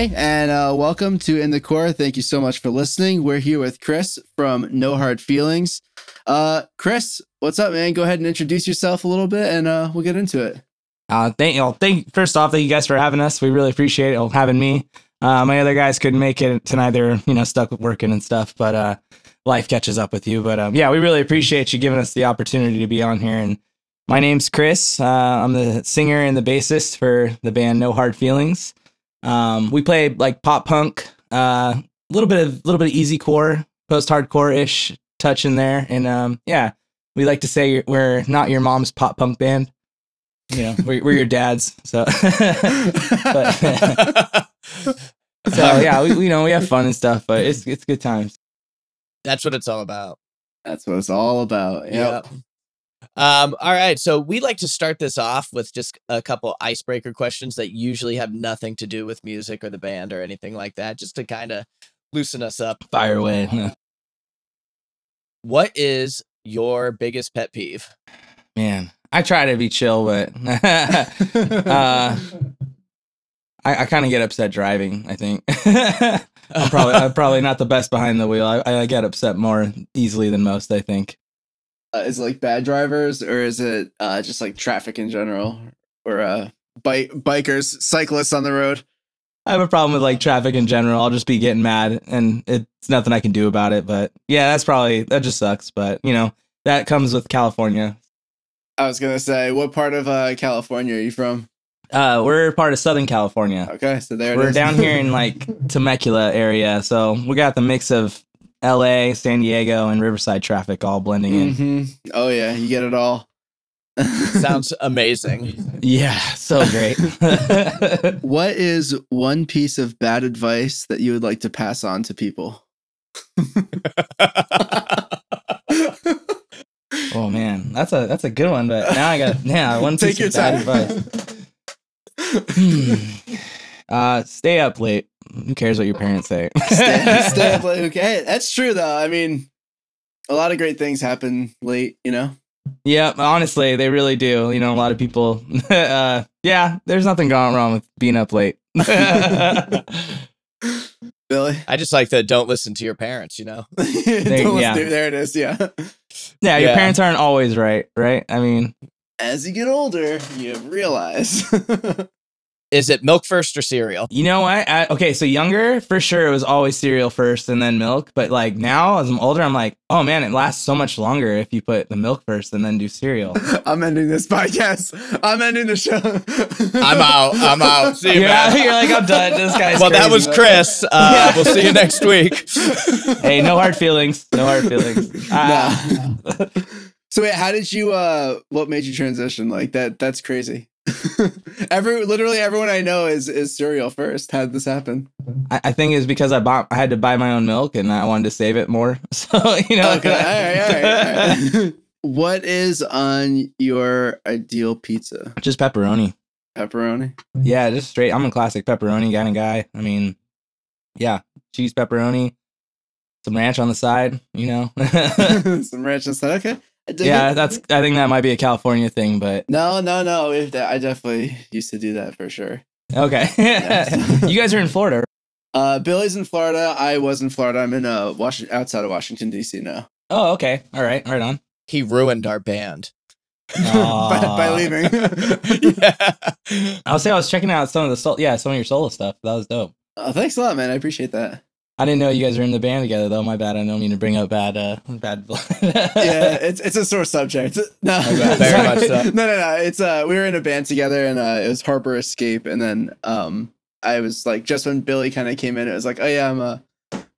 Hey, and uh, welcome to In the Core. Thank you so much for listening. We're here with Chris from No Hard Feelings. Uh, Chris, what's up, man? Go ahead and introduce yourself a little bit, and uh, we'll get into it. Uh, thank you. Thank first off, thank you guys for having us. We really appreciate it having me. Uh, my other guys couldn't make it tonight; they're you know stuck with working and stuff. But uh, life catches up with you. But um, yeah, we really appreciate you giving us the opportunity to be on here. And my name's Chris. Uh, I'm the singer and the bassist for the band No Hard Feelings. Um, we play like pop punk, a uh, little bit of a little bit of easy core, post hardcore ish touch in there, and um, yeah, we like to say we're not your mom's pop punk band. You know, we're, we're your dad's. So, but, so yeah, we, we, you know we have fun and stuff, but it's it's good times. That's what it's all about. That's what it's all about. Yep. Yeah. Um, all right. So we like to start this off with just a couple icebreaker questions that usually have nothing to do with music or the band or anything like that, just to kind of loosen us up. Fire away. What is your biggest pet peeve? Man, I try to be chill, but uh, I, I kind of get upset driving. I think I'm probably I'm probably not the best behind the wheel. I, I get upset more easily than most. I think uh, is it like bad drivers or is it uh, just like traffic in general or uh, bike bikers, cyclists on the road? I have a problem with like traffic in general. I'll just be getting mad and it's nothing I can do about it. But yeah, that's probably, that just sucks. But you know, that comes with California. I was going to say, what part of uh, California are you from? Uh, we're part of Southern California. Okay, so there we're down here in like Temecula area, so we got the mix of L.A., San Diego, and Riverside traffic all blending in. Mm-hmm. Oh yeah, you get it all. Sounds amazing. Yeah, so great. what is one piece of bad advice that you would like to pass on to people? oh man, that's a that's a good one. But now I got now yeah one piece Take of bad time. advice. Hmm. Uh, stay up late. Who cares what your parents say? stay, stay up late. Okay, that's true though. I mean, a lot of great things happen late. You know. Yeah, honestly, they really do. You know, a lot of people. uh, yeah, there's nothing going wrong with being up late. Billy, I just like that. Don't listen to your parents. You know. they, yeah. To, there it is. Yeah. Yeah, your yeah. parents aren't always right. Right. I mean, as you get older, you realize is it milk first or cereal? You know what? I, okay, so younger, for sure, it was always cereal first and then milk. But like now, as I'm older, I'm like, oh man, it lasts so much longer if you put the milk first and then do cereal. I'm ending this podcast. I'm ending the show. I'm out. I'm out. See you, you're, out, you're like, I'm done. This guy's well. Crazy, that was but... Chris. Uh, yeah. We'll see you next week. hey, no hard feelings. No hard feelings. Uh, nah. so wait, how did you? uh What made you transition? Like that? That's crazy. Every literally everyone I know is is cereal first. Had this happen? I, I think it's because I bought I had to buy my own milk and I wanted to save it more. So you know. Okay. all right, all right, all right. what is on your ideal pizza? Just pepperoni. Pepperoni. Yeah, just straight. I'm a classic pepperoni kind of guy. I mean, yeah, cheese pepperoni, some ranch on the side. You know, some ranch on the side. Okay yeah, that's. I think that might be a California thing, but no, no, no. If that, I definitely used to do that for sure. Okay, you guys are in Florida. Uh, Billy's in Florida. I was in Florida. I'm in uh, Washington, outside of Washington D.C. now. Oh, okay. All right. Right on. He ruined our band. by, by, leaving. yeah. I'll say I was checking out some of the sol- yeah, some of your solo stuff. That was dope. Uh, thanks a lot, man. I appreciate that. I didn't know you guys were in the band together though. My bad. I don't mean to bring up bad uh bad yeah, it's it's a sore subject. No. Okay, very much so. No, no, no. It's uh we were in a band together and uh it was Harper Escape and then um I was like just when Billy kind of came in it was like, "Oh yeah, I'm uh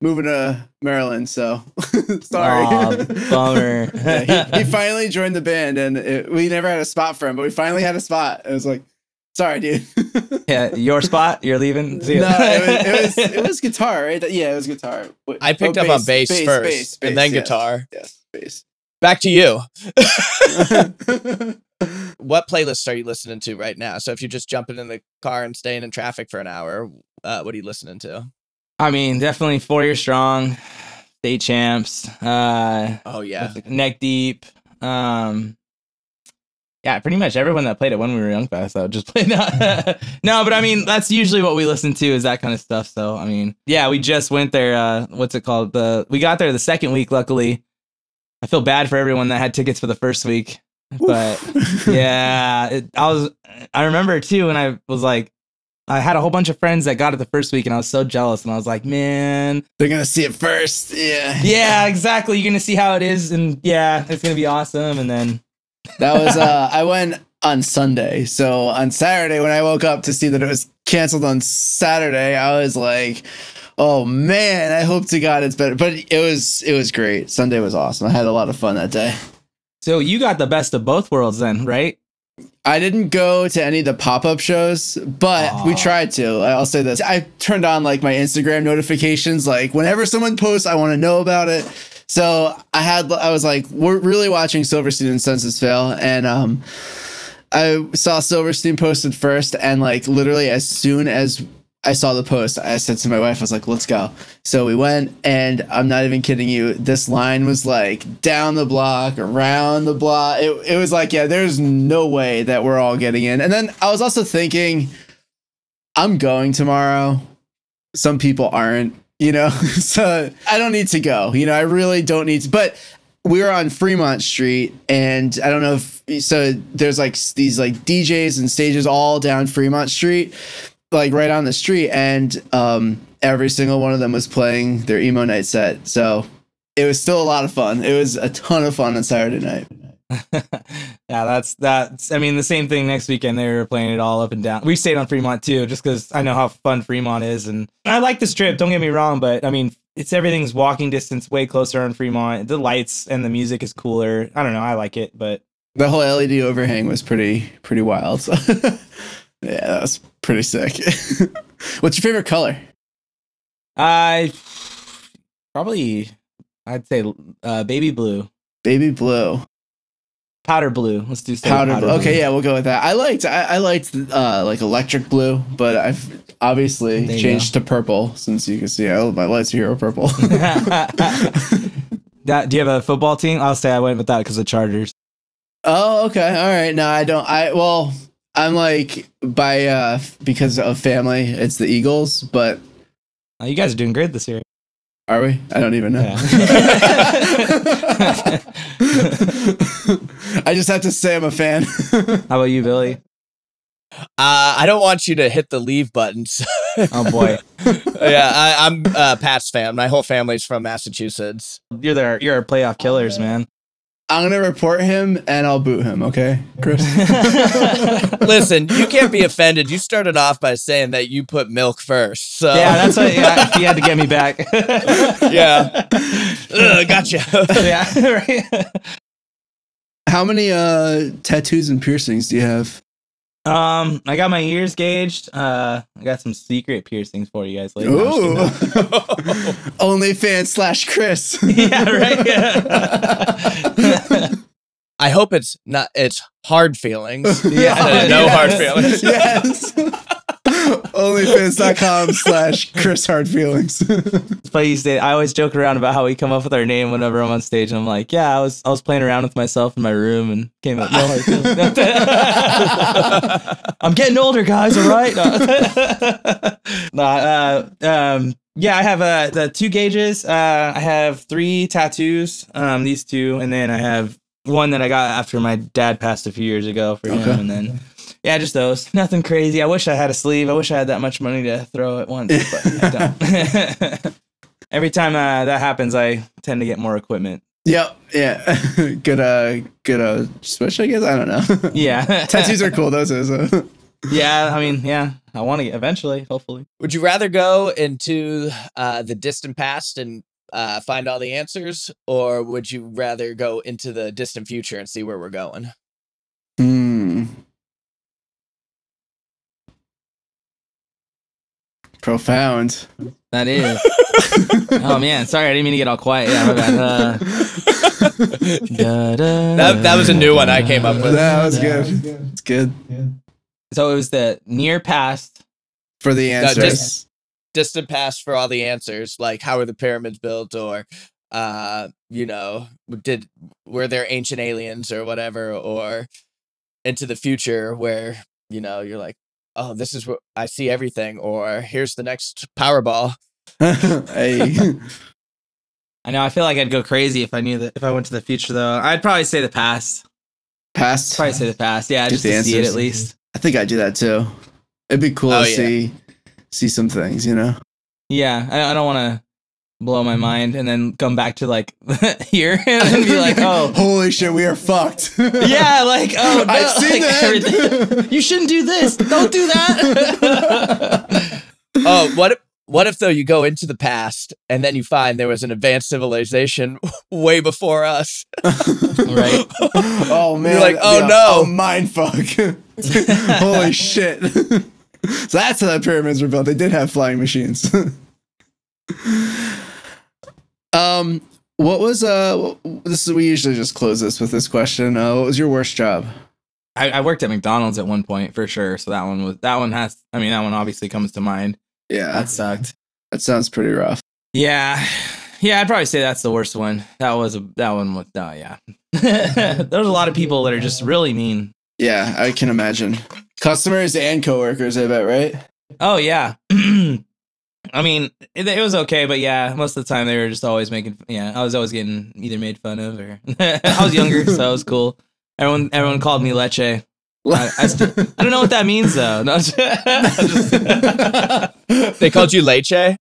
moving to Maryland, so sorry." Aw, bummer. yeah, he, he, finally joined the band and it, we never had a spot for him, but we finally had a spot. It was like Sorry, dude. yeah, your spot. You're leaving. no, it was, it was, it was guitar, right? Yeah, it was guitar. I picked oh, up bass, on bass, bass first, bass, bass, and then yes, guitar. Yes, bass. Back to you. what playlists are you listening to right now? So if you're just jumping in the car and staying in traffic for an hour, uh, what are you listening to? I mean, definitely Four Year Strong, State Champs. Uh, oh yeah, Neck Deep. Um, yeah, pretty much everyone that played it when we were young fast, I just played that. no, but I mean, that's usually what we listen to is that kind of stuff. So, I mean, yeah, we just went there. Uh, what's it called? The we got there the second week. Luckily, I feel bad for everyone that had tickets for the first week, but yeah, it, I was. I remember too, and I was like, I had a whole bunch of friends that got it the first week, and I was so jealous. And I was like, man, They're gonna see it first. Yeah. yeah, exactly. You're gonna see how it is, and yeah, it's gonna be awesome. And then That was uh I went on Sunday. So on Saturday when I woke up to see that it was canceled on Saturday, I was like, "Oh man, I hope to God it's better." But it was it was great. Sunday was awesome. I had a lot of fun that day. so you got the best of both worlds, then, right? I didn't go to any of the pop-up shows, but we tried to. I'll say this. I turned on like my Instagram notifications like whenever someone posts, I want to know about it. So I had I was like we're really watching Silverstein and Senses Fail and um I saw Silverstein posted first and like literally as soon as I saw the post, I said to my wife, I was like, let's go. So we went, and I'm not even kidding you. This line was like down the block, around the block. It, it was like, yeah, there's no way that we're all getting in. And then I was also thinking, I'm going tomorrow. Some people aren't, you know? so I don't need to go. You know, I really don't need to. But we were on Fremont Street, and I don't know if so. There's like these like DJs and stages all down Fremont Street, like right on the street, and um, every single one of them was playing their emo night set. So it was still a lot of fun. It was a ton of fun on Saturday night. Yeah, that's that's. I mean, the same thing next weekend. They were playing it all up and down. We stayed on Fremont too, just because I know how fun Fremont is, and I like this trip. Don't get me wrong, but I mean, it's everything's walking distance, way closer on Fremont. The lights and the music is cooler. I don't know. I like it, but The whole LED overhang was pretty pretty wild. So yeah, that was pretty sick. What's your favorite color? I probably I'd say uh, baby blue, Baby blue. Powder blue. Let's do say powder, blue. Okay, yeah, we'll go with that. I liked I, I liked uh like electric blue, but I've obviously There changed to purple since you can see oh my lights here are purple. that do you have a football team? I'll say I went with that because the Chargers. oh, okay. All right. No, I don't I well, I'm like by uh because of family, it's the Eagles, but Oh, you guys are doing great this year. Are we? I don't even know. Yeah. I just have to say I'm a fan. How about you, Billy? Uh, I don't want you to hit the leave buttons. Oh boy, yeah, I, I'm a Pats fan. My whole family's from Massachusetts. you're there. you're our playoff killers, man. I'm gonna report him and I'll boot him, okay? Chris. Listen, you can't be offended. You started off by saying that you put milk first. So Yeah, that's what yeah, he had to get me back. yeah. Ugh, gotcha. yeah, right. How many uh tattoos and piercings do you have? Um, I got my ears gauged. Uh, I got some secret piercings for you guys later. Ooh. OnlyFans slash Chris. yeah, right. Yeah. I hope it's not. It's hard feelings. Yeah. No hard feelings. yes. OnlyFans.com slash Chris Hard Feelings. It's funny you say. I always joke around about how we come up with our name whenever I'm on stage, and I'm like, yeah, I was I was playing around with myself in my room and came up. No hard feelings. I'm getting older, guys. All right. No, No, uh, um, yeah, I have uh, the two gauges. Uh, I have three tattoos. Um, these two, and then I have one that I got after my dad passed a few years ago for him, and then. Yeah, just those. Nothing crazy. I wish I had a sleeve. I wish I had that much money to throw at once, but I don't. Every time uh, that happens, I tend to get more equipment. yep. Yeah. good uh good uh switch, I guess. I don't know. Yeah, Tattoos are cool, those is uh, Yeah, I mean, yeah, I want to get eventually, hopefully. Would you rather go into uh, the distant past and uh, find all the answers, or would you rather go into the distant future and see where we're going? hmm. Profound. That is. oh man, sorry, I didn't mean to get all quiet. Yeah, my bad. Uh, That- that was a new one I came up with. That was good. It's good. Yeah. So it was the near past. For the No, just- answers. Distant past for all the answers, like how were the pyramids built, or uh, you know, did were there ancient aliens or whatever, or into the future where you know you're like, oh, this is what I see everything, or here's the next Powerball. hey. I know. I feel like I'd go crazy if I knew that. If I went to the future, though, I'd probably say the past. Past. Probably say the past. Yeah, Get just the to see it at least. I think I'd do that too. It'd be cool Oh, to yeah. see see some things, you know. Yeah, I, I don't want to blow my mind and then come back to like here and be like, oh, holy shit, we are fucked. yeah, like oh, no, I've seen like, that. everything- You shouldn't do this. Don't do that. oh, what if, what if though you go into the past and then you find there was an advanced civilization way before us? right. oh man. like, oh, yeah, no. Oh mind fuck. holy shit. so that's how the pyramids were built. They did have flying machines. Um what was uh this is we usually just close this with this question. Uh what was your worst job? I, I worked at McDonald's at one point for sure. So that one was that one has. I mean, that one obviously comes to mind. Yeah. That sucked. That sounds pretty rough. Yeah, yeah, I'd probably say that's the worst one. That was a that one was oh yeah. There's a lot of people that are just really mean. Yeah, I can imagine. Customers and coworkers, I bet, right? Oh yeah. I mean, it, it was okay, but yeah, most of the time they were just always making. Yeah, I was always getting either made fun of or I was younger, so it was cool. Everyone, everyone called me leche. I, I, st- I don't know what that means though. No, just- They called you leche.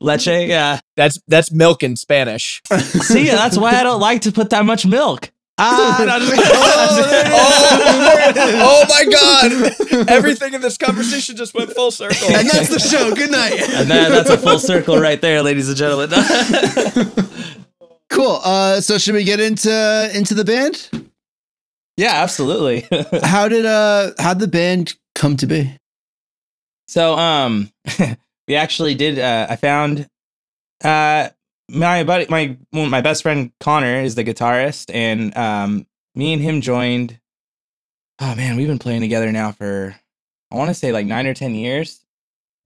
leche, yeah. That's that's milk in Spanish. See, that's why I don't like to put that much milk. Ah, no, just- oh my god! Everything in this conversation just went full circle. and that's the show. Good night. And that, that's a full circle right there, ladies and gentlemen. Cool. Uh, so should we get into into the band? yeah, absolutely. How did uh how did the band come to be? so, um, we actually did. Uh, I found, uh, my buddy, my well, my best friend Connor is the guitarist, and um, me and him joined. Oh man, we've been playing together now for I want to say like nine or ten years.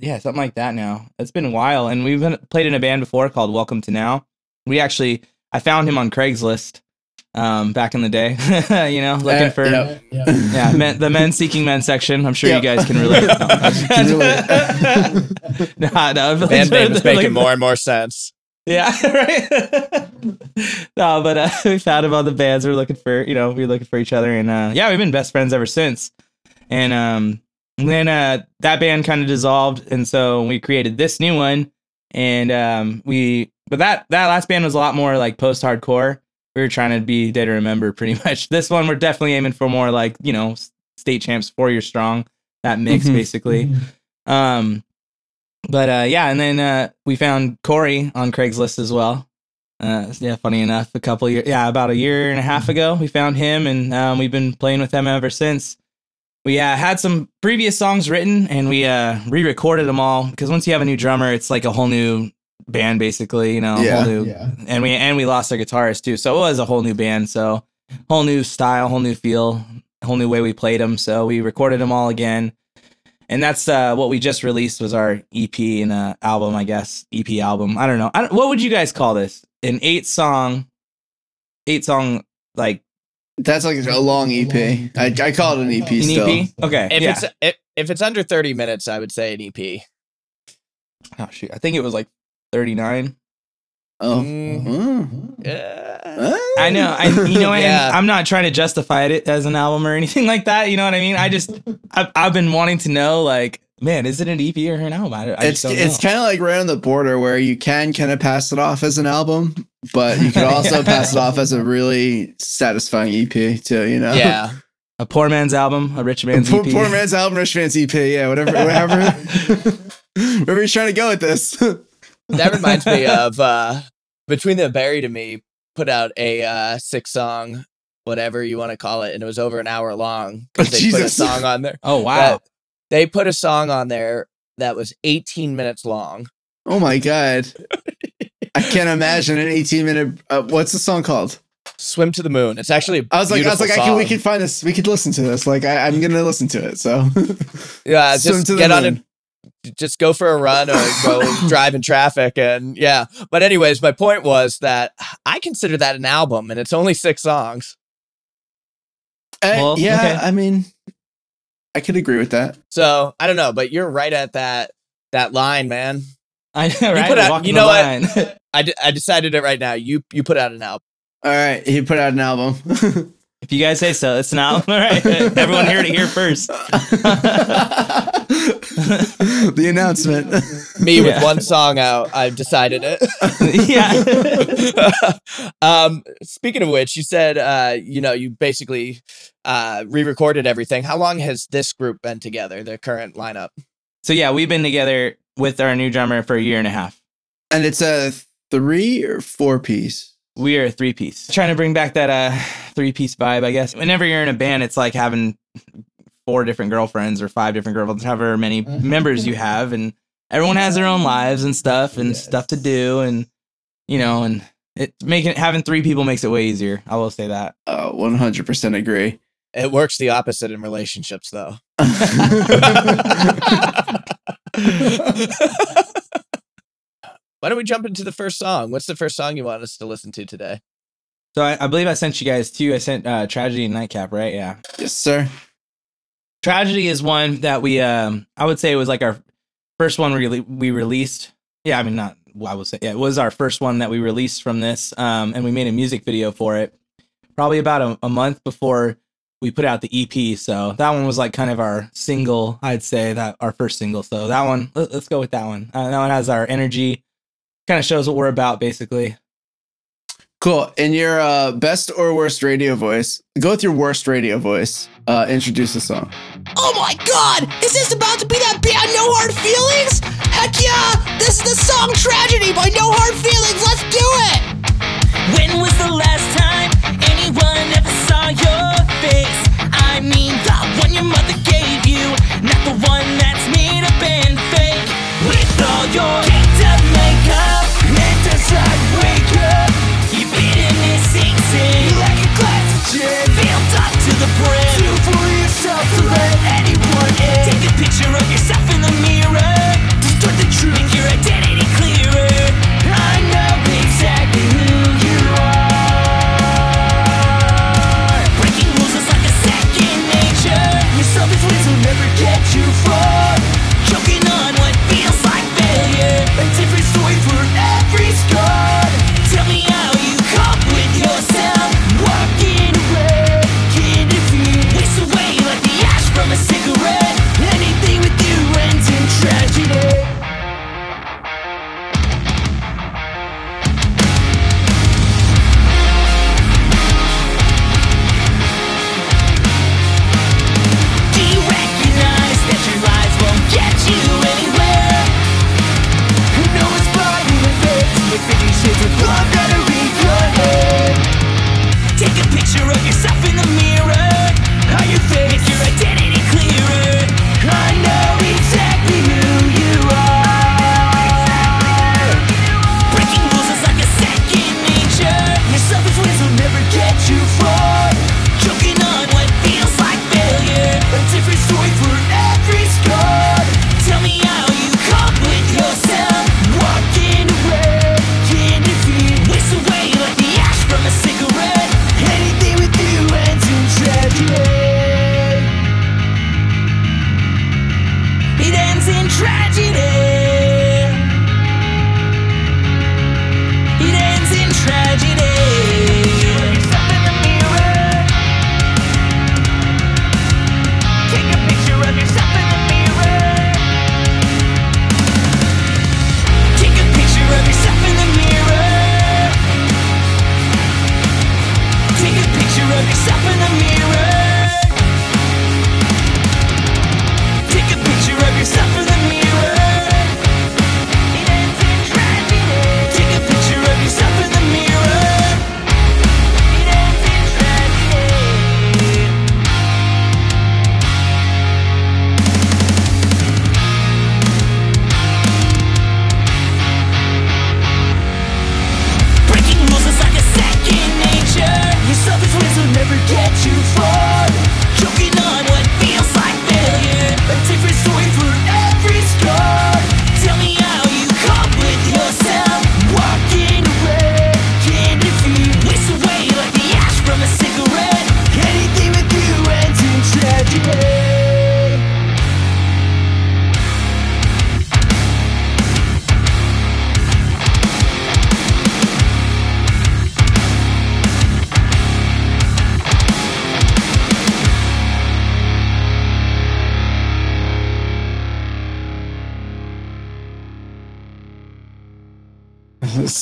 Yeah, something like that now. It's been a while, and we've been played in a band before called Welcome to Now. We actually, I found him on Craigslist um, back in the day. you know, looking Uh, for yep. yeah, men, the men seeking men section. I'm sure Yep. you guys can relate. Can relate. nah, no, Band name is making like- more and more sense. Yeah, right. no, but uh, we found him on the bands. We are looking for, you know, we were looking for each other, and uh, yeah, we've been best friends ever since. And um, then uh, that band kind of dissolved, and so we created this new one. And um, we, but that that last band was a lot more like post hardcore. We were trying to be Day to Remember, pretty much. This one, we're definitely aiming for more like you know, state champs, four year strong. That mix, Mhm. basically. Um, but uh, yeah, and then uh, we found Corey on Craigslist as well. Uh, yeah, funny enough, a couple years, yeah, about a year and a half ago, we found him, and um, we've been playing with him ever since. We uh, had some previous songs written, and we uh, re-recorded them all because once you have a new drummer, it's like a whole new band, basically. You know, Yeah. whole new, and we and we lost our guitarist too, so it was a whole new band. So whole new style, whole new feel, whole new way we played them. So we recorded them all again and that's uh, what we just released was our EP and uh, album, I guess EP album. I don't know. I don't, what would you guys call this? An eight song, eight song like That's like a long EP. I, I call it an EP an still. EP? Okay, If yeah. it's if, if it's under thirty minutes, I would say an EP. oh shoot, I think it was like thirty nine. Oh. Mm. Mm. Yeah. Uh, I know. I you know, yeah. I'm not trying to justify it as an album or anything like that. You know what I mean? I just I've, I've been wanting to know, like, man, is it an EP or an album? I, I It's just don't it's kind of like right on the border where you can kind of pass it off as an album, but you could also pass it off as a really satisfying EP too. You know? Yeah. a poor man's album, a rich man's poor, EP. poor man's album, rich man's EP. Yeah, whatever, whatever, wherever he's trying to go with this. That reminds me of uh Between the Buried and Me put out a uh six song, whatever you want to call it, and it was over an hour long. Oh, they put a song on there. Oh wow. they put a song on there that was 18 minutes long. oh my god, I can't imagine an 18 minute. Uh, what's the song called? Swim to the Moon. It's actually a I was like, I was like, I can, we could find this. We could listen to this. Like, I, I'm gonna listen to it. So, Yeah, just get on it. Just go for a run or go drive in traffic, and yeah. But anyways, my point was that I consider that an album, and it's only six songs. Uh, Well, yeah, okay. I mean, I could agree with that. So I don't know, but you're right at that that line, man. I know, right? put out- you know what? I, I, d- I decided it right now. You you put out an album. All right, he put out an album. if you guys say so, it's an album. All right. Everyone heard it here first. the announcement. Me with Yeah. one song out. I've decided it. yeah. um, speaking of which, you said uh, you know you basically uh, re-recorded everything. How long has this group been together? The current lineup. So yeah, we've been together with our new drummer for a year and a half. and it's a three or four piece. We are a three piece. Trying to bring back that uh three piece vibe, I guess. Whenever you're in a band, it's like having four different girlfriends or five different girlfriends, however many members you have, and everyone has their own lives and stuff and Yes. stuff to do, and you know, and it making having three people makes it way easier. I will say that. Oh, 100% agree. It works the opposite in relationships, though. Why don't we jump into the first song? What's the first song you want us to listen to today? So I, I believe I sent you guys two. I sent uh, Tragedy and Nightcap, right? Yeah. yes, sir. Tragedy is one that we um I would say it was like our first one we we released. Yeah, I mean not well, I would say yeah, it was our first one that we released from this. Um and we made a music video for it probably about a, a month before we put out the EP. So that one was like kind of our single, I'd say that our first single. So that one let, us go with that one. Uh, that one has our energy, kind of shows what we're about basically. Cool. In your uh, best or worst radio voice, go with your worst radio voice. Uh, introduce the song. Oh my god! Is this about to be that band No Hard Feelings? Heck yeah! This is the song Tragedy by No Hard Feelings. Let's do it! When was the last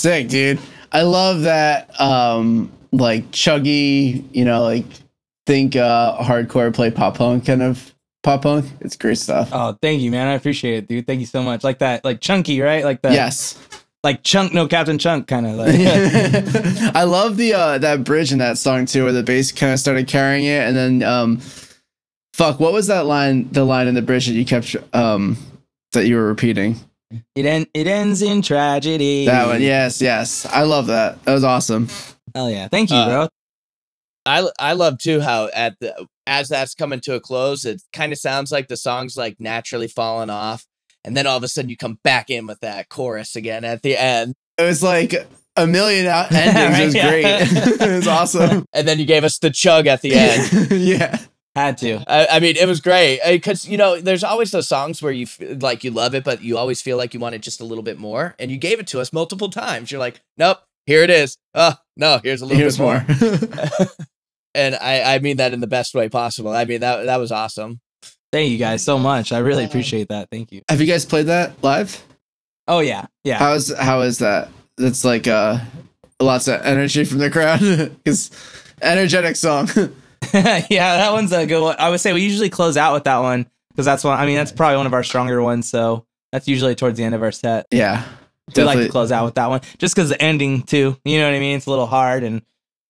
Sick, dude. I love that um like chuggy, you know, like think uh hardcore play pop punk kind of pop punk. It's great stuff. Oh, thank you, man. I appreciate it, dude. Thank you so much. Like that, like chunky, right? Like that. yes. Like chunk, no Captain Chunk, kind of like. I love the uh that bridge in that song too, where the bass kind of started carrying it, and then um, fuck, what was that line? The line in the bridge that you kept um that you were repeating. It en- it ends in tragedy. That one, yes, yes, I love that. That was awesome. Hell yeah. Thank you, Uh, bro. I I love too how at the as that's coming to a close, it kind of sounds like the song's like naturally falling off, and then all of a sudden you come back in with that chorus again at the end, It was like a million out endings. It was great. it was awesome. and then you gave us the chug at the end. yeah. Had to. I, I mean, it was great because you know there's always those songs where you f- like you love it, but you always feel like you want it just a little bit more, and you gave it to us multiple times. You're like, nope, here it is. Oh no, here's a little Here's bit more. more. and I I mean that in the best way possible. I mean that that was awesome. Thank you guys so much. I really appreciate that. Thank you. Have you guys played that live? Oh yeah, yeah. How's how is that? That's like uh lots of energy from the crowd. It's energetic song. yeah, that one's a good one. I would say we usually close out with that one because that's one. I mean, that's probably one of our stronger ones. So that's usually towards the end of our set. yeah. We like to close out with that one just because the ending too. You know what I mean? It's a little hard, and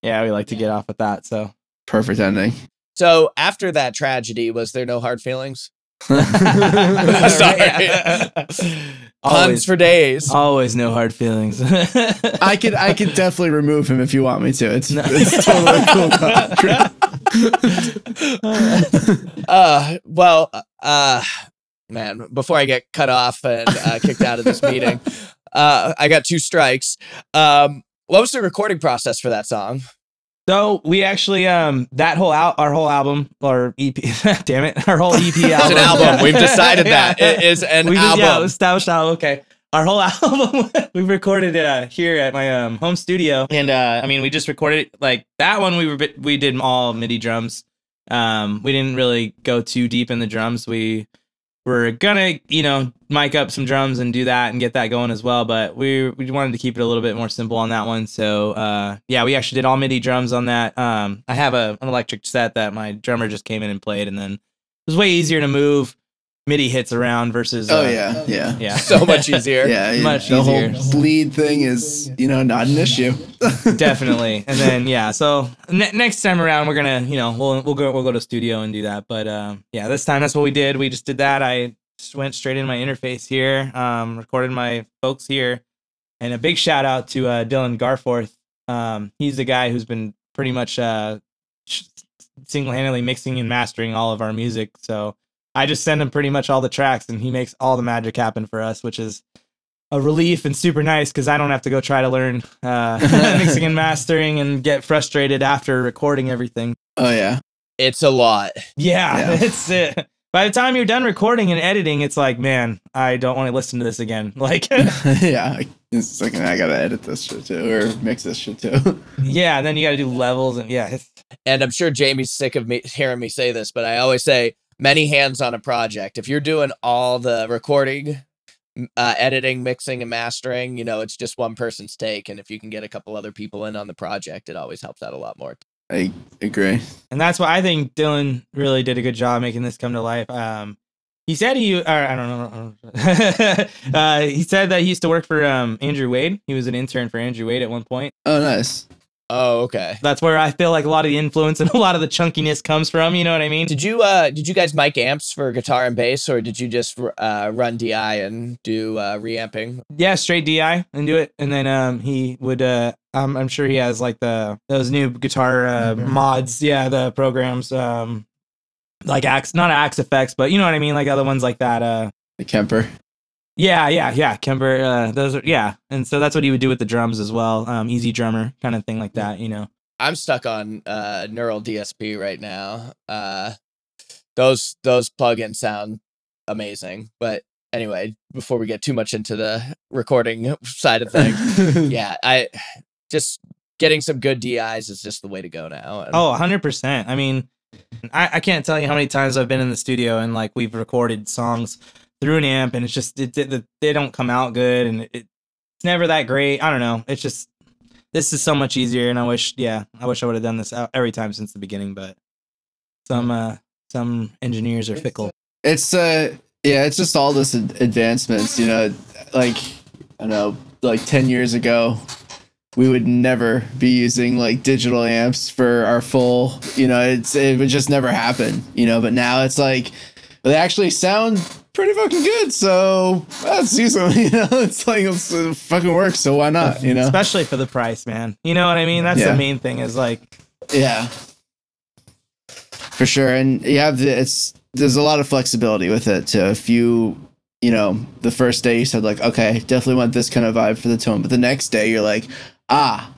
yeah, we like to get off with that. So perfect ending. So after that tragedy, was there no hard feelings? Sorry. Puns for days. always no hard feelings. I could I could definitely remove him if you want me to. It's, No. it's totally cool. Uh, well, uh, man, before I get cut off and uh, kicked out of this meeting, uh, I got two strikes. Um, what was the recording process for that song? So we actually um that whole out our whole album or EP damn it our whole EP album It's an album. We've decided that. It is an we album. yeah established album okay. Our whole album we recorded it uh, here at my um home studio. And uh I mean we just recorded it like that one we were we did all MIDI drums. Um we didn't really go too deep in the drums. We were gonna you know mic up some drums and do that and get that going as well but we we wanted to keep it a little bit more simple on that one. So uh yeah we actually did all midi drums on that. Um i have a, an electric set that my drummer just came in and played and then it was way easier to move midi hits around versus Oh uh, yeah, yeah. yeah. So much easier. Yeah, Much the easier. whole bleed thing is, you know, not an issue. definitely. And then yeah so ne- next time around we're gonna you know we'll we'll go we'll go to studio and do that. But um yeah this time that's what we did. We just did that. I just went straight in my interface here um recorded my folks here. And a big shout out to uh dylan garforth. Um he's the guy who's been pretty much uh single-handedly mixing and mastering all of our music. So i just send him pretty much all the tracks and he makes all the magic happen for us which is a relief and super nice because I don't have to go try to learn uh, mixing and mastering and get frustrated after recording everything. Oh yeah. It's a lot. Yeah, Yeah. it's uh, by the time you're done recording and editing, it's like, man, I don't want to listen to this again. Like, yeah. It's like I gotta edit this shit too, or mix this shit too. yeah, and then you got to do levels and yeah, it's, And I'm sure Jamie's sick of me hearing me say this, but I always say many hands on a project. If you're doing all the recording, uh, editing, mixing, and mastering, you know, it's just one person's take. And if you can get a couple other people in on the project, it always helps out a lot more. I agree. and that's why I think Dylan really did a good job making this come to life. Um, he said he, or I don't know, I don't know. uh, he said that he used to work for um, Andrew Wade. He was an intern for Andrew Wade at one point. Oh nice. Oh, okay. That's where I feel like a lot of the influence and a lot of the chunkiness comes from. You know what I mean? Did you uh did you guys mic amps for guitar and bass, or did you just uh, run DI and do uh, reamping? Yeah, straight DI and do it, and then um he would uh I'm I'm sure he has like the those new guitar uh, mods. Yeah, the programs um like Axe, not Axe-Fx, but you know what I mean, like other ones like that. Uh, The Kemper. Yeah, yeah, yeah. Kemper, uh, those are yeah, and so that's what he would do with the drums as well. Um, EZdrummer kind of thing like that. You know. I'm stuck on uh, Neural DSP right now. Uh, those those plugins sound amazing, but anyway, before we get too much into the recording side of things, yeah, I just getting some good DIs is just the way to go now. And Oh, 100%. I mean, I, I can't tell you how many times I've been in the studio and like we've recorded songs through an amp and it's just, it, it, they don't come out good and it, it's never that great. I don't know. It's just this is so much easier, and I wish, yeah, I wish I would have done this every time since the beginning. But some uh some engineers are fickle. It's uh yeah, it's just all this ad- advancements, you know, like I don't know, like 10 years ago we would never be using like digital amps for our full, you know, it's it would just never happen, you know, but now it's like they actually sound pretty fucking good, so let's use them, you know. It's like it's, it fucking works, so why not, you know? especially for the price, man. You know what I mean? That's Yeah. the main thing. Is like, Yeah. For sure. And you have the it's there's a lot of flexibility with it too. If you you know, the first day you said like, okay, definitely want this kind of vibe for the tone, but the next day you're like, ah,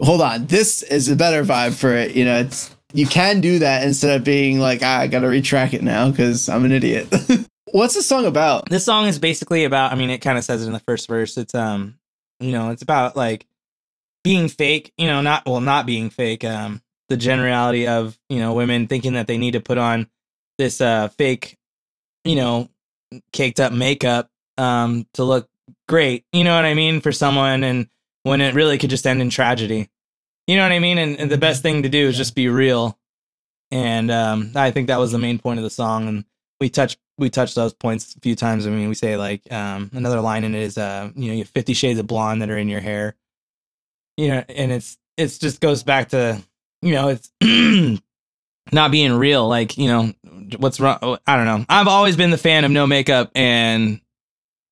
hold on, this is a better vibe for it. You know, it's you can do that instead of being like, ah, I gotta retrack it now because I'm an idiot. What's the song about? this song is basically about. I mean, it kind of says it in the first verse. It's um, you know, it's about like being fake. You know, not well, not being fake. Um, the generality of you know women thinking that they need to put on this uh fake, you know, caked up makeup um to look great. You know what I mean for someone, and when it really could just end in tragedy. You know what I mean? And, and the best thing to do is just be real. And um, I think that was the main point of the song. And we touch we touched those points a few times. I mean, we say like um, another line in it is uh, you know, you have fifty shades of blonde that are in your hair. You know, and it's it's just goes back to you know it's not being real. Like you know what's wrong. I don't know. I've always been the fan of no makeup and.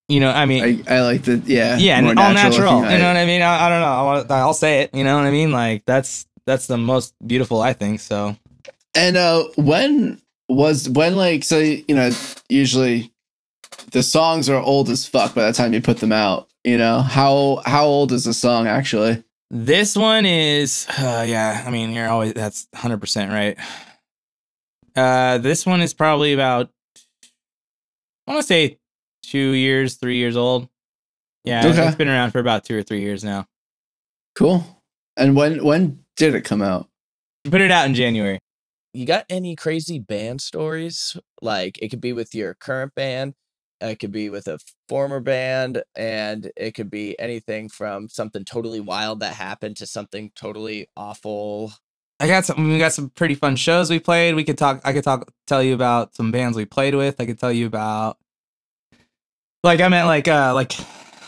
You know, I mean, I, I like the yeah yeah, more and all natural. looking. You know I- what I mean? I, I don't know. I'll, I'll say it. You know what I mean? Like that's that's the most beautiful, I think. So And uh when was when like so you know usually the songs are old as fuck by the time you put them out. You know how how old is the song actually? this one is, uh, yeah. I mean, you're always that's hundred percent right. Uh, this one is probably about, I want to say, two years, three years old. Yeah, Okay. it's been around for about two or three years now. Cool. And when when did it come out? Put it out in January. You got any crazy band stories? Like it could be with your current band, it could be with a former band, and it could be anything from something totally wild that happened to something totally awful. I got some. We got some pretty fun shows we played. We could talk. I could talk. Tell you about some bands we played with. I could tell you about. Like I meant like uh like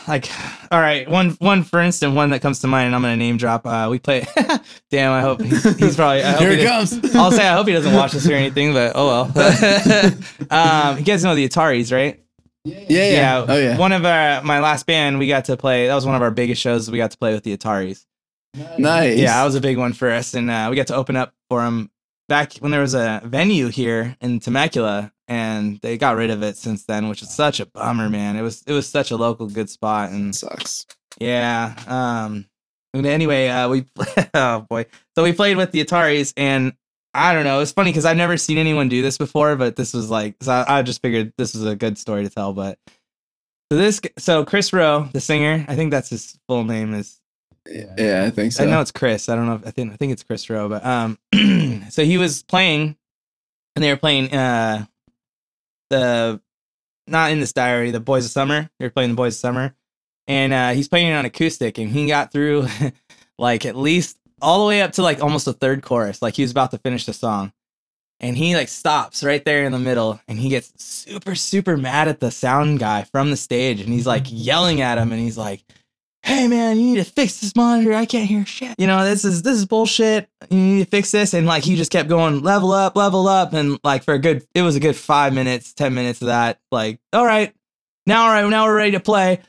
like all right one one for instance one that comes to mind and I'm gonna name drop. Uh, we play. damn, I hope he's, he's probably. Here he it comes. I'll say I hope he doesn't watch this or anything, but oh well. um, you guys know the Ataris, right? yeah, yeah. Oh yeah. One of our my last band we got to play. That was one of our biggest shows. We got to play with the Ataris. nice. Yeah, that was a big one for us, and uh, we got to open up for them back when there was a venue here in Temecula, and they got rid of it since then, which is such a bummer, man. It was it was such a local good spot, and sucks. yeah. Um. Anyway, uh, we oh boy, so we played with the Ataris, and I don't know. It's funny because I've never seen anyone do this before, but this was like, so I, I just figured this was a good story to tell. But so this, so Kris Roe, the singer, I think that's his full name is Yeah, I think so. I know it's Chris. I don't know. If, I think I think it's Kris Roe, but um, so he was playing, and they were playing uh, the not in this diary, the Boys of Summer. They were playing the Boys of Summer, and uh, he's playing it on acoustic, and he got through like at least all the way up to like almost the third chorus. Like he was about to finish the song, and he like stops right there in the middle, and he gets super super mad at the sound guy from the stage, and he's like yelling at him, and he's like hey man, you need to fix this monitor. I can't hear shit. You know, this is this is bullshit. You need to fix this. And like he just kept going level up, level up, and like for a good it was a good five minutes, ten minutes of that. Like, all right, now all right, now we're ready to play.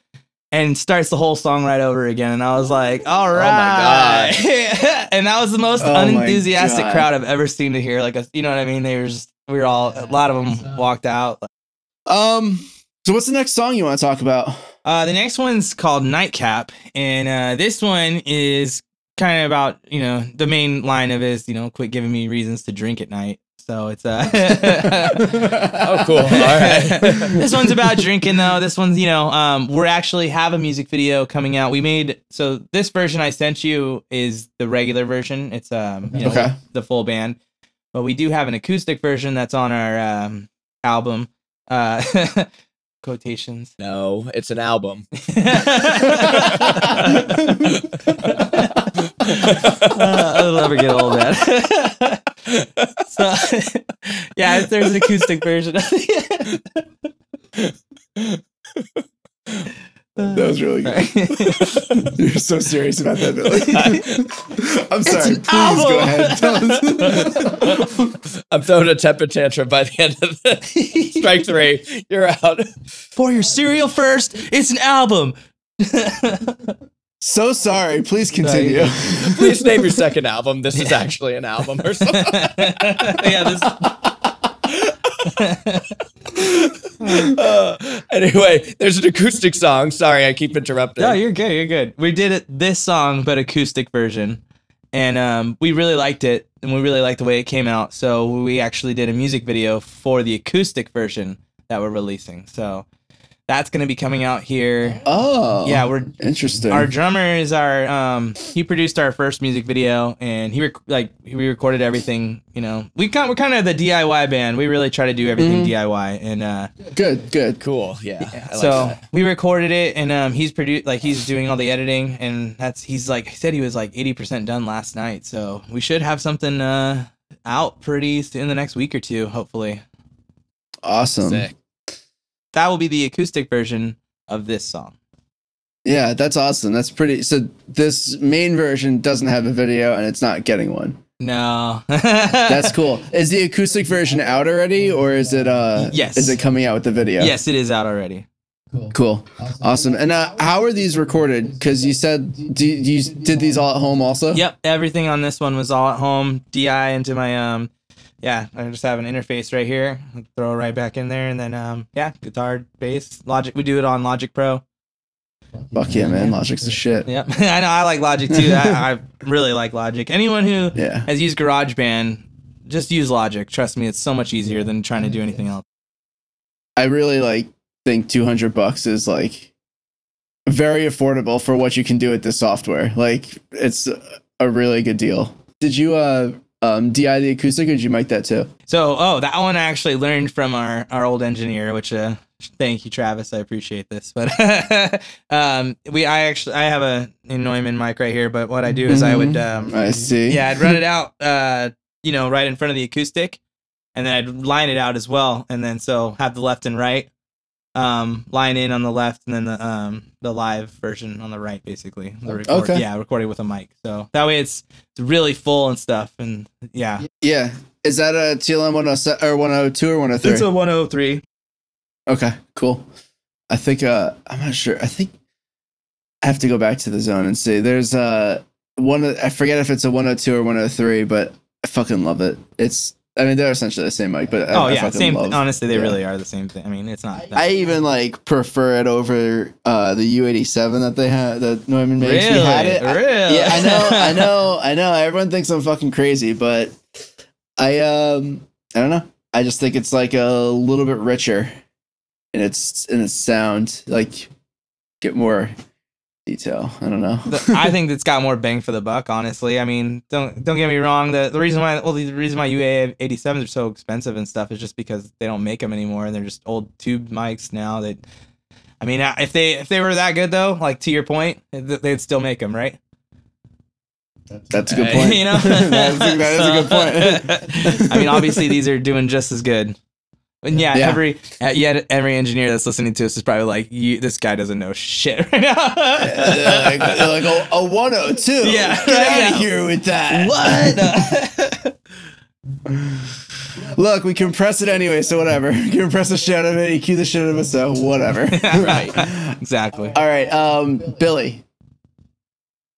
And starts the whole song right over again. And I was like, all my right. and that was the most Oh unenthusiastic crowd I've ever seen to hear. Like a, you know what I mean? They were just we were all a lot of them walked out. Um. So what's the next song you want to talk about? Uh, the next one's called Nightcap, and uh, this one is kind of about you know the main line of it is you know quit giving me reasons to drink at night. So it's uh Oh, cool. All right. this one's about drinking though. This one's you know um we're actually have a music video coming out. We made so this version I sent you is the regular version. It's um you know Okay. the full band, but we do have an acoustic version that's on our um album. Uh, quotations. No, it's an album. Uh, I'll never get old, man. so, yeah, there's an acoustic version. That uh, was really good. You're so serious about that, Billy. I'm sorry. an Please go ahead. I'm throwing a temper tantrum by the end of the strike three. You're out. For your cereal first, it's an album. so sorry. Please continue. Please name your second album. This is actually an album or something. yeah, this, Uh, anyway, there's an acoustic song. Sorry, I keep interrupting. no, you're good. You're good. We did it this song, but acoustic version, and um, we really liked it, and we really liked the way it came out. So we actually did a music video for the acoustic version that we're releasing. So that's gonna be coming out here. Oh. Yeah, we're Interesting. our drummer is our um he produced our first music video and he rec- like we recorded everything you know we kind we're kind of the DIY band we really try to do everything DIY and uh good, good. cool. Yeah. I like so that. we recorded it and um he's produced like he's doing all the editing and that's he's like he said he was like 80% done last night so we should have something uh out pretty soon in the next week or two hopefully Awesome. Sick. That will be the acoustic version of this song Yeah, that's awesome. That's pretty. So this main version doesn't have a video, and it's not getting one. no That's cool. Is the acoustic version out already, or is it? uh Yes. Is it coming out with the video? yes it is out already Cool. cool. Awesome. And uh, how are these recorded? Because you said do you did these all at home also? Yep, everything on this one was all at home. DI into my um, yeah, I just have an interface right here. Throw it right back in there, and then um, yeah, guitar, bass, Logic. We do it on Logic Pro. Fuck yeah, man. Logic's the shit. Yep, I know I like Logic too. I, I really like Logic. Anyone who Yeah. has used GarageBand, just use Logic. Trust me, it's so much easier than trying to do anything else. I really like think 200 bucks is like very affordable for what you can do with this software. Like it's a really good deal. Did you uh um DI the acoustic or did you mic that too? So, oh, that one I actually learned from our our old engineer, which uh thank you Travis, I appreciate this. But um we I actually I have a, a Neumann mic right here, but what I do is I would um I see. yeah, I'd run it out uh you know, right in front of the acoustic and then I'd line it out as well and then so have the left and right um line in on the left and then the um the live version on the right basically. The record, Okay. Yeah, recording with a mic. So that way it's it's really full and stuff and yeah. Yeah. Is that a TLM 107 or 102 or 103? It's a 103. Okay, cool. I think uh I'm not sure. I think I have to go back to the zone and see. There's uh one I forget if it's a 102 or 103, but I fucking love it. It's I mean they're essentially the same mic, but I, Oh I yeah, same. love- honestly, they yeah. really are the same thing. I mean, it's not. That, I even like prefer it over uh the U87 that they had that Neumann makes. really, We had it. I- really. yeah, I know, I know, I know. Everyone thinks I'm fucking crazy, but I um I don't know. I just think it's like a little bit richer and its and its sound. Like get more detail. I don't know. The- I think it's got more bang for the buck. Honestly, I mean, don't don't get me wrong. The the reason why well the reason why UA 87s are so expensive and stuff is just because they don't make them anymore and they're just old tube mics now. That I mean, if they if they were that good though, like to your point, they'd still make them, right? That's a good Hey, point. you know, that's a, that is a good point. I mean, obviously these are doing just as good. And yeah, Yeah. every uh, yet every engineer that's listening to us is probably like, you, "This guy doesn't know shit right now." They're like, they're like a, a 102. Yeah, get out of here with that. what? Look, we compress it anyway, so whatever. Compress the shit out of it, EQ the shit out of it, so whatever. right. Exactly. All right, um, Billy.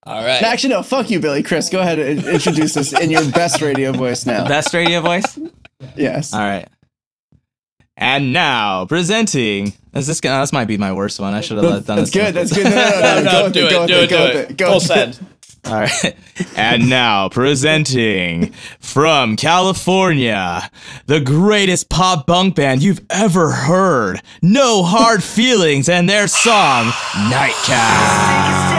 All right. Actually, no, fuck you, Billy. Chris, go ahead and introduce us in your best radio voice now. Best radio voice. Yes. All right. And now presenting. Is this gonna? This might be my worst one. I should have done That's this. good. That's good. No, no, no, no, go with do it. Go it, with do it. it, Go do it. it. Go Full send. All right. And now presenting from California, the greatest pop punk band you've ever heard. No hard feelings and their song Nightcap.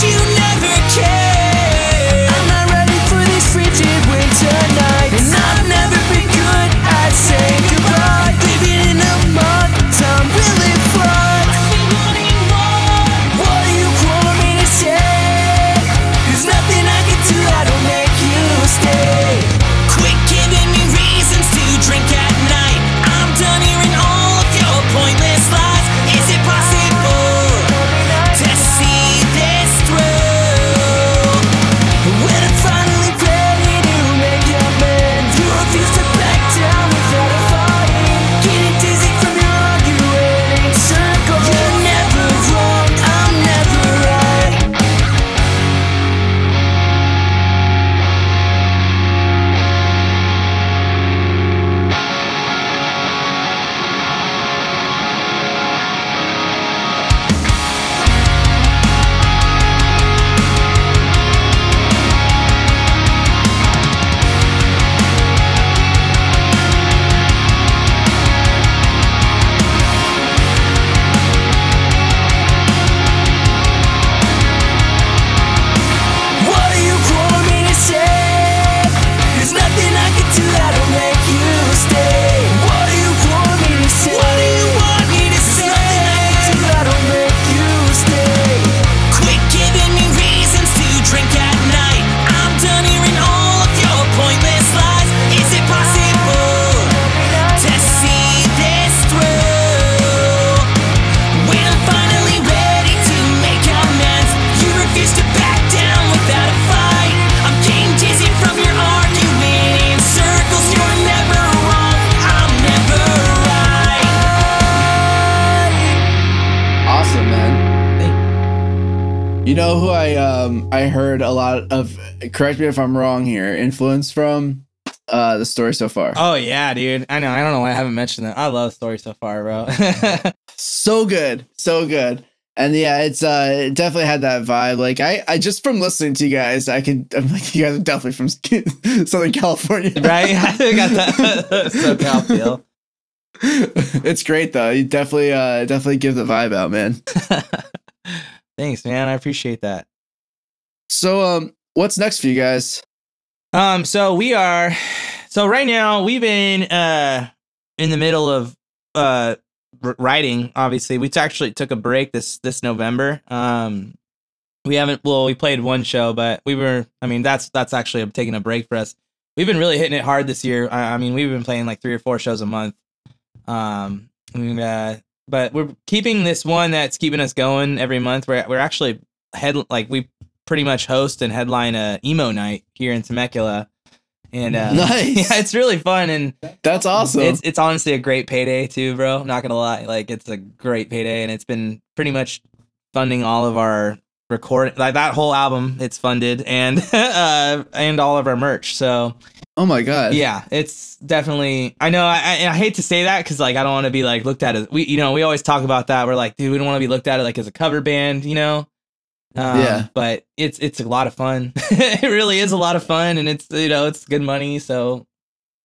You correct me if I'm wrong here, influence from uh the story so far. Oh yeah, dude. I know. I don't know why I haven't mentioned that. I love the story so far, bro. So good. So good. And yeah, it's uh it definitely had that vibe. Like I I just from listening to you guys, I can I'm like you guys are definitely from Southern California. right? I got that SoCal feel. it's great though. You definitely uh definitely give the vibe out, man. Thanks, man. I appreciate that. So um what's next for you guys? Um, so we are so right now we've been uh in the middle of uh writing, obviously. We actually took a break this this November. Um we haven't well, we played one show, but we were I mean that's that's actually taking a break for us. We've been really hitting it hard this year. I, I mean, we've been playing like three or four shows a month. Um and, uh but we're keeping this one that's keeping us going every month. We're we're actually head like we pretty much host and headline a emo night here in Temecula. And uh, Nice. yeah, it's really fun and That's awesome. it's it's honestly a great payday too, bro. I'm not gonna lie, like it's a great payday, and it's been pretty much funding all of our record like that whole album. It's funded and uh and all of our merch. So oh my god. yeah, it's definitely. I know. I, I, I hate to say that because like I don't want to be like looked at as we. You know, we always talk about that. We're like, dude, we don't want to be looked at it like as a cover band. You know. Um, Yeah. But it's it's a lot of fun. it really is a lot of fun, and it's you know it's good money. So,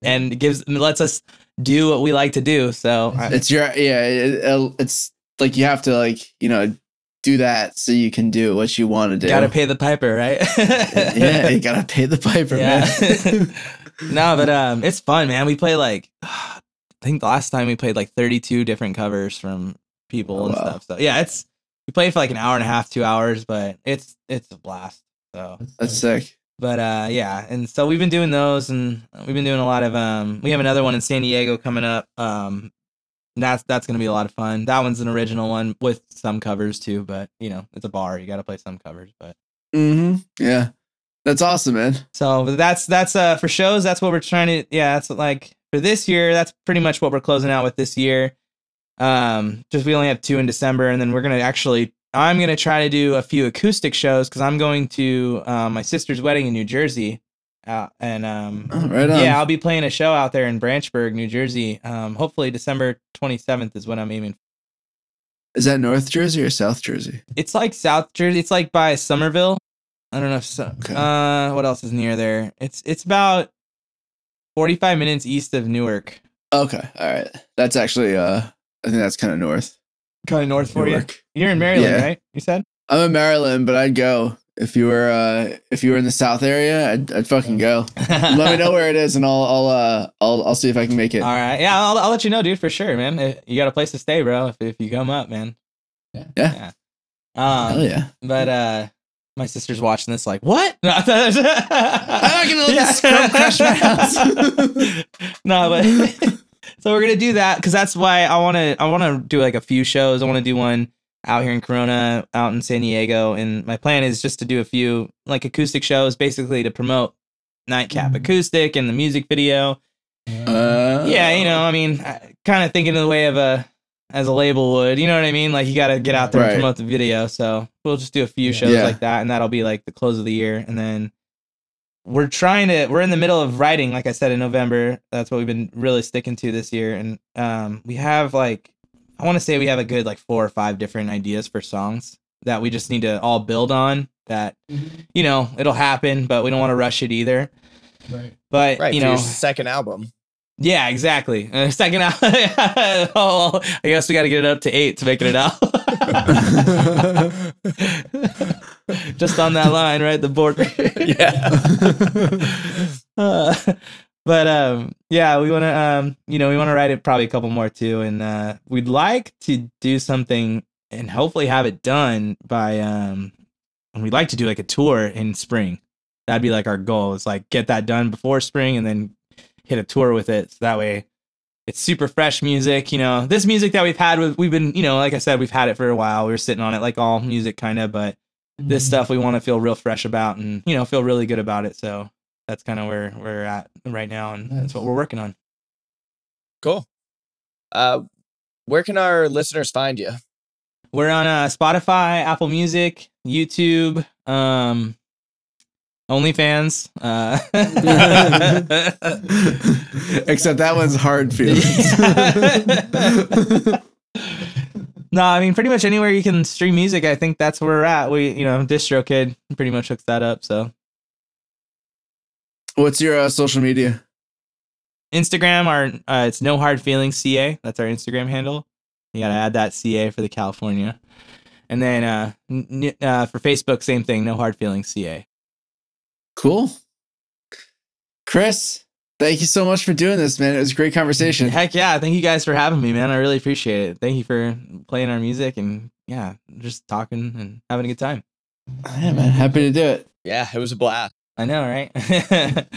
and it gives it lets us do what we like to do. So It's your yeah, it, it's like you have to like, you know, do that so you can do what you want to do. gotta pay the piper, right? yeah, you gotta pay the piper, Yeah. man. no, but um, it's fun, man. We play like I think the last time we played like 32 different covers from people Oh, and wow. stuff. So yeah, it's we played for like an hour and a half, two hours, but it's it's a blast. So, That's sick. but uh, yeah, and so we've been doing those, and we've been doing a lot of um. We have another one in San Diego coming up. Um, that's that's gonna be a lot of fun. That one's an original one with some covers too, but you know it's a bar. You got to play some covers, but. Mm-hmm. Yeah. That's awesome, man. So that's that's uh for shows. That's what we're trying to. Yeah, that's like for this year. That's pretty much what we're closing out with this year. Um, just we only have two in December, and then we're gonna actually. I'm gonna try to do a few acoustic shows because I'm going to uh, my sister's wedding in New Jersey, uh, and um, Oh, right on. yeah, I'll be playing a show out there in Branchburg, New Jersey. Um, hopefully December 27th is what I'm aiming. for. Is that North Jersey or South Jersey? It's like South Jersey. It's like by Somerville. I don't know if so. Okay. Uh, what else is near there? It's it's about 45 minutes east of Newark. Okay, all right. That's actually uh, I think that's kind of north. Kind of north for Newark. you. You're in Maryland, Yeah. right? You said. I'm in Maryland, but I'd go if you were uh if you were in the South area. I'd, I'd fucking go. Let me know where it is, and I'll I'll uh I'll I'll see if I can make it. All right. Yeah, I'll, I'll let you know, dude, for sure, man. You got a place to stay, bro. If, if you come up, man. Yeah. Um, Hell yeah. But uh, my sister's watching this, like, what? I'm not gonna let this scrub crash my house. no, but so we're gonna do that because that's why I want to. I want to do like a few shows. I want to do one out here in Corona, out in San Diego, and my plan is just to do a few like acoustic shows, basically to promote Nightcap Acoustic and the music video. Uh, Yeah, you know, I mean, kind of thinking in the way of a as a label would. You know what I mean? Like you got to get out there Right. and promote the video. So we'll just do a few shows Yeah. like that, and that'll be like the close of the year, and then. We're trying to. We're in the middle of writing, like I said in November. That's what we've been really sticking to this year, and um, we have like, I want to say we have a good like four or five different ideas for songs that we just need to all build on. That, you know, it'll happen, but we don't want to rush it either. Right. But Right, you know, your second album. yeah, exactly. Uh, second out. oh, I guess we got to get it up to eight to make it out. Just on that line, right? The board. Yeah. Uh, but um, yeah, we want to um, you know, we want to write it probably a couple more too, and uh, we'd like to do something and hopefully have it done by um, and we'd like to do like a tour in spring. That'd be like our goal. Is like get that done before spring and then hit a tour with it. So that way it's super fresh music. You know, this music that we've had with, we've been, you know, like I said, we've had it for a while. We were sitting on it like all music kind of, but this stuff we want to feel real fresh about and, you know, feel really good about it. So that's kind of where we're at right now. And that's what we're working on. Cool. Uh, where can our listeners find you? We're on uh, Spotify, Apple Music, YouTube, um, OnlyFans. Uh, Except that one's hard feelings. No, I mean pretty much anywhere you can stream music. I think that's where we're at. We, you know, DistroKid pretty much hooks that up. So What's your uh, social media? Instagram, our uh, it's No Hard Feelings CA. That's our Instagram handle. You gotta add that CA for the California, and then uh, n- n- uh, for Facebook, same thing. No Hard Feelings CA. Cool. Chris, thank you so much for doing this, man. It was a great conversation. Heck yeah! Thank you guys for having me, man. I really appreciate it. Thank you for playing our music and yeah, just talking and having a good time. Yeah, man. Happy to do it. Yeah, it was a blast. I know, right?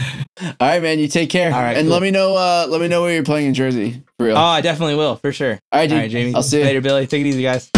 All right, man. You take care. All right, and cool. let me know. Uh, let me know where you're playing in Jersey. For real. oh, I definitely will for sure. All right, dude. All right, Jamie. I'll see you. later, Billy. Take it easy, guys.